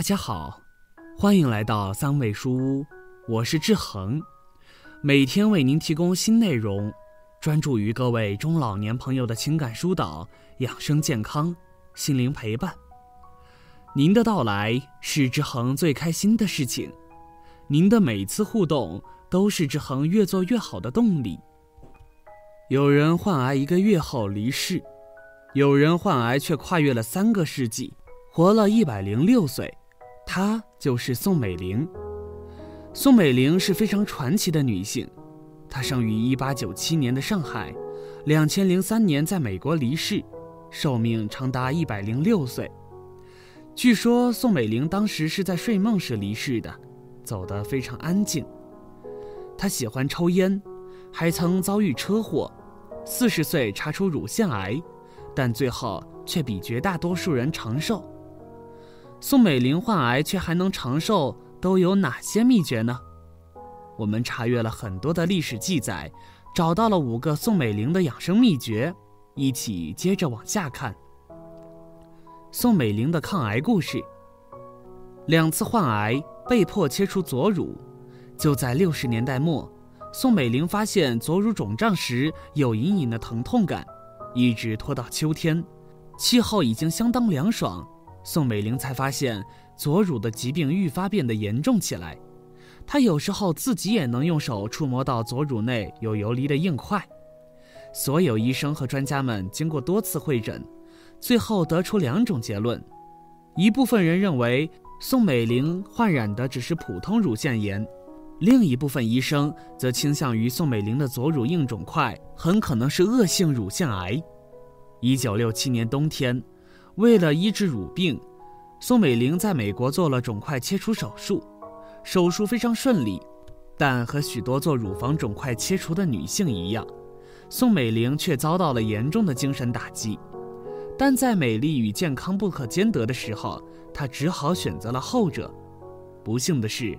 大家好，欢迎来到三味书屋，我是志恒，每天为您提供新内容，专注于各位中老年朋友的情感疏导、养生健康、心灵陪伴。您的到来是志恒最开心的事情，您的每次互动都是志恒越做越好的动力。有人患癌一个月后离世，有人患癌却跨越了三个世纪，活了一百零六岁。她就是宋美龄。宋美龄是非常传奇的女性，她生于一八九七年的上海，两千零三年在美国离世，寿命长达一百零六岁。据说宋美龄当时是在睡梦时离世的，走得非常安静。她喜欢抽烟，还曾遭遇车祸，四十岁查出乳腺癌，但最后却比绝大多数人长寿。宋美龄患癌却还能长寿，都有哪些秘诀呢？我们查阅了很多的历史记载，找到了五个宋美龄的养生秘诀，一起接着往下看。宋美龄的抗癌故事：两次患癌，被迫切除左乳。就在六十年代末，宋美龄发现左乳肿胀时有隐隐的疼痛感，一直拖到秋天，气候已经相当凉爽。宋美龄才发现左乳的疾病愈发变得严重起来，她有时候自己也能用手触摸到左乳内有游离的硬块。所有医生和专家们经过多次会诊，最后得出两种结论：一部分人认为宋美龄患染的只是普通乳腺炎，另一部分医生则倾向于宋美龄的左乳硬肿块很可能是恶性乳腺癌。一九六七年冬天。为了医治乳病，宋美龄在美国做了肿块切除手术，手术非常顺利。但和许多做乳房肿块切除的女性一样，宋美龄却遭到了严重的精神打击。但在美丽与健康不可兼得的时候，她只好选择了后者。不幸的是，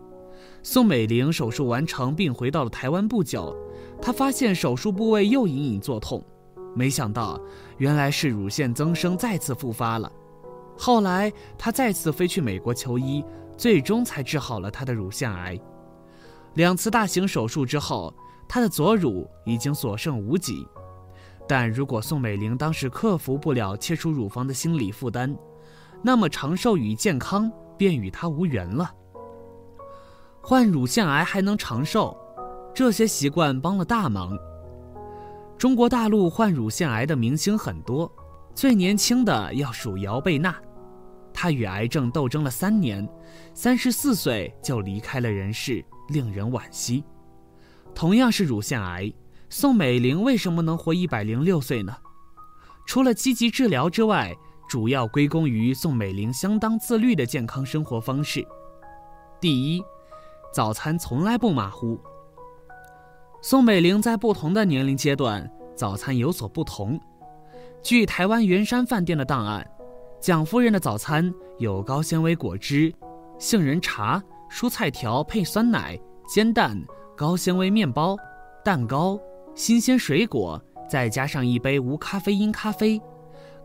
宋美龄手术完成并回到了台湾不久，她发现手术部位又隐隐作痛。没想到，原来是乳腺增生再次复发了。后来，他再次飞去美国求医，最终才治好了他的乳腺癌。两次大型手术之后，他的左乳已经所剩无几。但如果宋美龄当时克服不了切除乳房的心理负担，那么长寿与健康便与她无缘了。患乳腺癌还能长寿，这些习惯帮了大忙。中国大陆患乳腺癌的明星很多，最年轻的要数姚贝娜，她与癌症斗争了三年，三十四岁就离开了人世，令人惋惜。同样是乳腺癌，宋美龄为什么能活一百零六岁呢？除了积极治疗之外，主要归功于宋美龄相当自律的健康生活方式。第一，早餐从来不马虎。宋美龄在不同的年龄阶段，早餐有所不同。据台湾圆山饭店的档案，蒋夫人的早餐有高纤维果汁、杏仁茶、蔬菜条配酸奶、煎蛋、高纤维面包、蛋糕、新鲜水果，再加上一杯无咖啡因咖啡。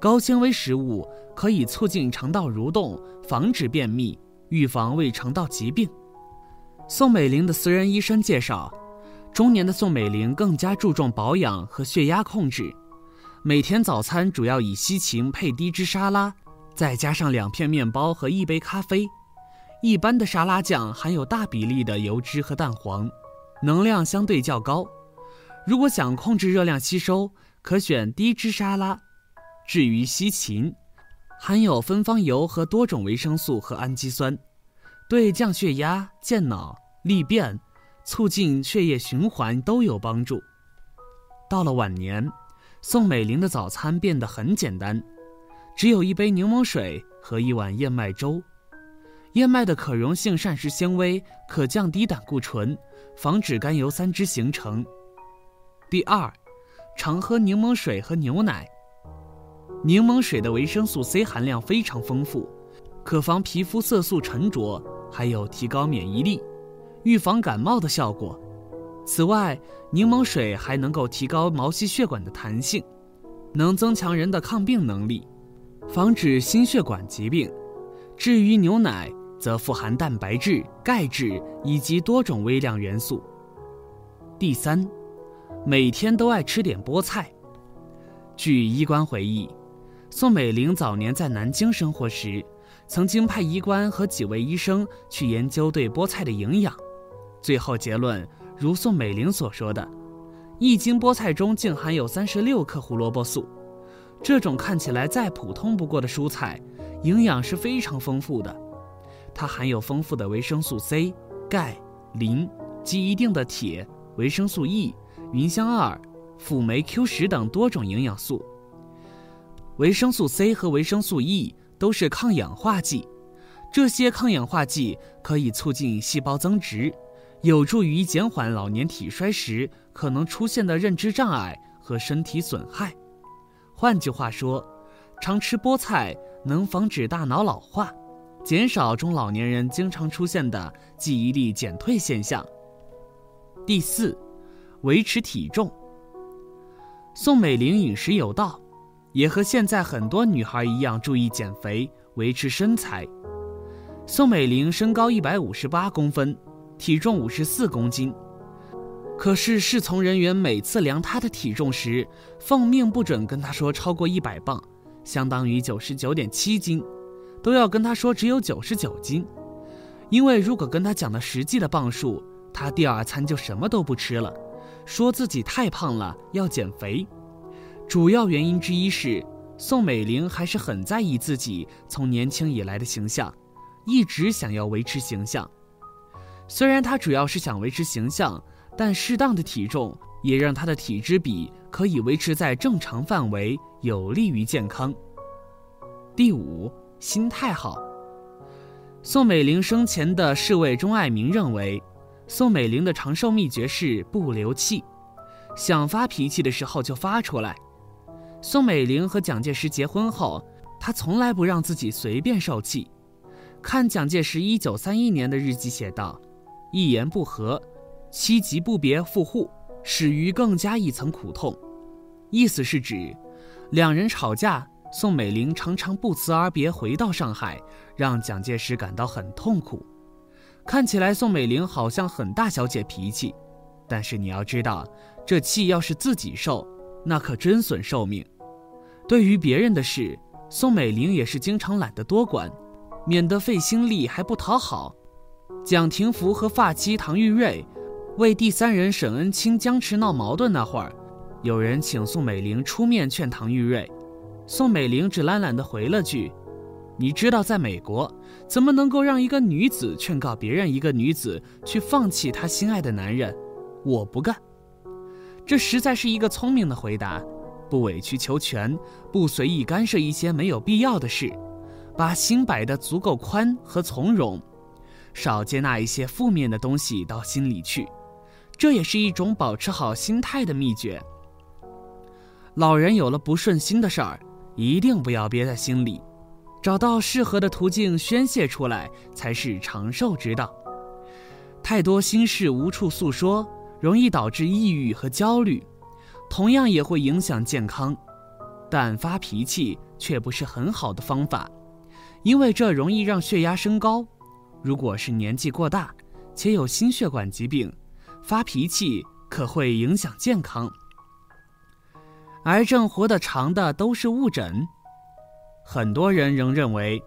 高纤维食物可以促进肠道蠕动，防止便秘，预防胃肠道疾病。宋美龄的私人医生介绍。中年的宋美龄更加注重保养和血压控制，每天早餐主要以西芹配低脂沙拉，再加上两片面包和一杯咖啡。一般的沙拉酱含有大比例的油脂和蛋黄，能量相对较高。如果想控制热量吸收，可选低脂沙拉。至于西芹，含有芬芳油和多种维生素和氨基酸，对降血压、健脑、利便。促进血液循环都有帮助。到了晚年，宋美龄的早餐变得很简单，只有一杯柠檬水和一碗燕麦粥。燕麦的可溶性膳食纤维可降低胆固醇，防止甘油三酯形成。第二，常喝柠檬水和牛奶。柠檬水的维生素 C 含量非常丰富，可防皮肤色素沉着，还有提高免疫力。预防感冒的效果。此外，柠檬水还能够提高毛细血管的弹性，能增强人的抗病能力，防止心血管疾病。至于牛奶，则富含蛋白质、钙质以及多种微量元素。第三，每天都爱吃点菠菜。据医官回忆，宋美龄早年在南京生活时，曾经派医官和几位医生去研究对菠菜的营养，最后结论如宋美龄所说的：一斤菠菜中竟含有三十六克胡萝卜素。这种看起来再普通不过的蔬菜，营养是非常丰富的。它含有丰富的维生素 C、钙、磷及一定的铁、维生素 E、芸香二。辅酶 Q 十等多种营养素，维生素 C 和维生素 E 都是抗氧化剂。这些抗氧化剂可以促进细胞增殖，有助于减缓老年体衰时可能出现的认知障碍和身体损害。换句话说，常吃菠菜能防止大脑老化，减少中老年人经常出现的记忆力减退现象。第四，维持体重。宋美龄饮食有道，也和现在很多女孩一样注意减肥、维持身材。宋美龄身高一百五十八公分，体重五十四公斤。可是侍从人员每次量她的体重时，奉命不准跟她说超过一百磅，相当于九十九点七斤，都要跟她说只有九十九斤。因为如果跟她讲的实际的磅数，她第二餐就什么都不吃了。说自己太胖了，要减肥。主要原因之一是宋美龄还是很在意自己从年轻以来的形象，一直想要维持形象。虽然他主要是想维持形象，但适当的体重也让他的体脂比可以维持在正常范围，有利于健康。第五，心态好。宋美龄生前的侍卫钟爱民认为。宋美龄的长寿秘诀是不流气，想发脾气的时候就发出来。宋美龄和蒋介石结婚后，她从来不让自己随便受气。看蒋介石一九三一年的日记写道：“一言不合，妻即不别赴沪，使于更加一层苦痛。”意思是指，两人吵架，宋美龄常常不辞而别回到上海，让蒋介石感到很痛苦。看起来宋美龄好像很大小姐脾气，但是你要知道，这气要是自己受，那可真损寿命。对于别人的事，宋美龄也是经常懒得多管，免得费心力还不讨好。蒋廷福和发妻唐玉瑞为第三人沈恩清僵持闹矛盾那会儿，有人请宋美龄出面劝唐玉瑞，宋美龄只懒懒地回了句。你知道，在美国，怎么能够让一个女子劝告别人一个女子去放弃她心爱的男人？我不干。这实在是一个聪明的回答，不委曲求全，不随意干涉一些没有必要的事，把心摆得足够宽和从容，少接纳一些负面的东西到心里去，这也是一种保持好心态的秘诀。老人有了不顺心的事儿，一定不要憋在心里。找到适合的途径宣泄出来，才是长寿之道。太多心事无处诉说，容易导致抑郁和焦虑，同样也会影响健康。但发脾气却不是很好的方法，因为这容易让血压升高。如果是年纪过大，且有心血管疾病，发脾气可会影响健康。癌症活得长的都是误诊。很多人仍认为，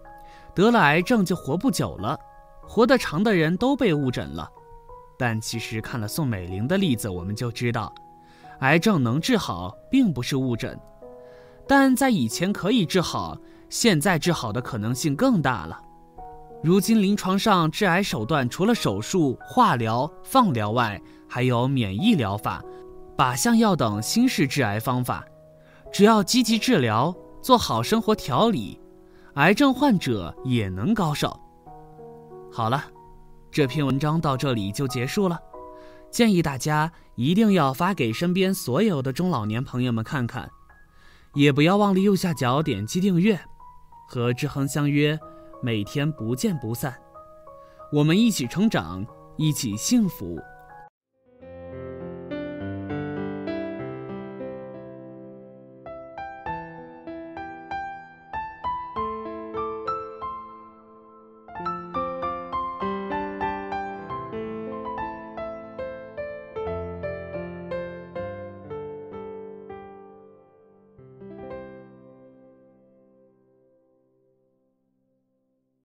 得了癌症就活不久了，活得长的人都被误诊了。但其实看了宋美龄的例子，我们就知道，癌症能治好并不是误诊。但在以前可以治好，现在治好的可能性更大了。如今临床上治癌手段除了手术、化疗、放疗外，还有免疫疗法、靶向药等新式治癌方法，只要积极治疗。做好生活调理，癌症患者也能高寿。好了，这篇文章到这里就结束了。建议大家一定要发给身边所有的中老年朋友们看看，也不要忘了右下角点击订阅，和志恒相约，每天不见不散。我们一起成长，一起幸福。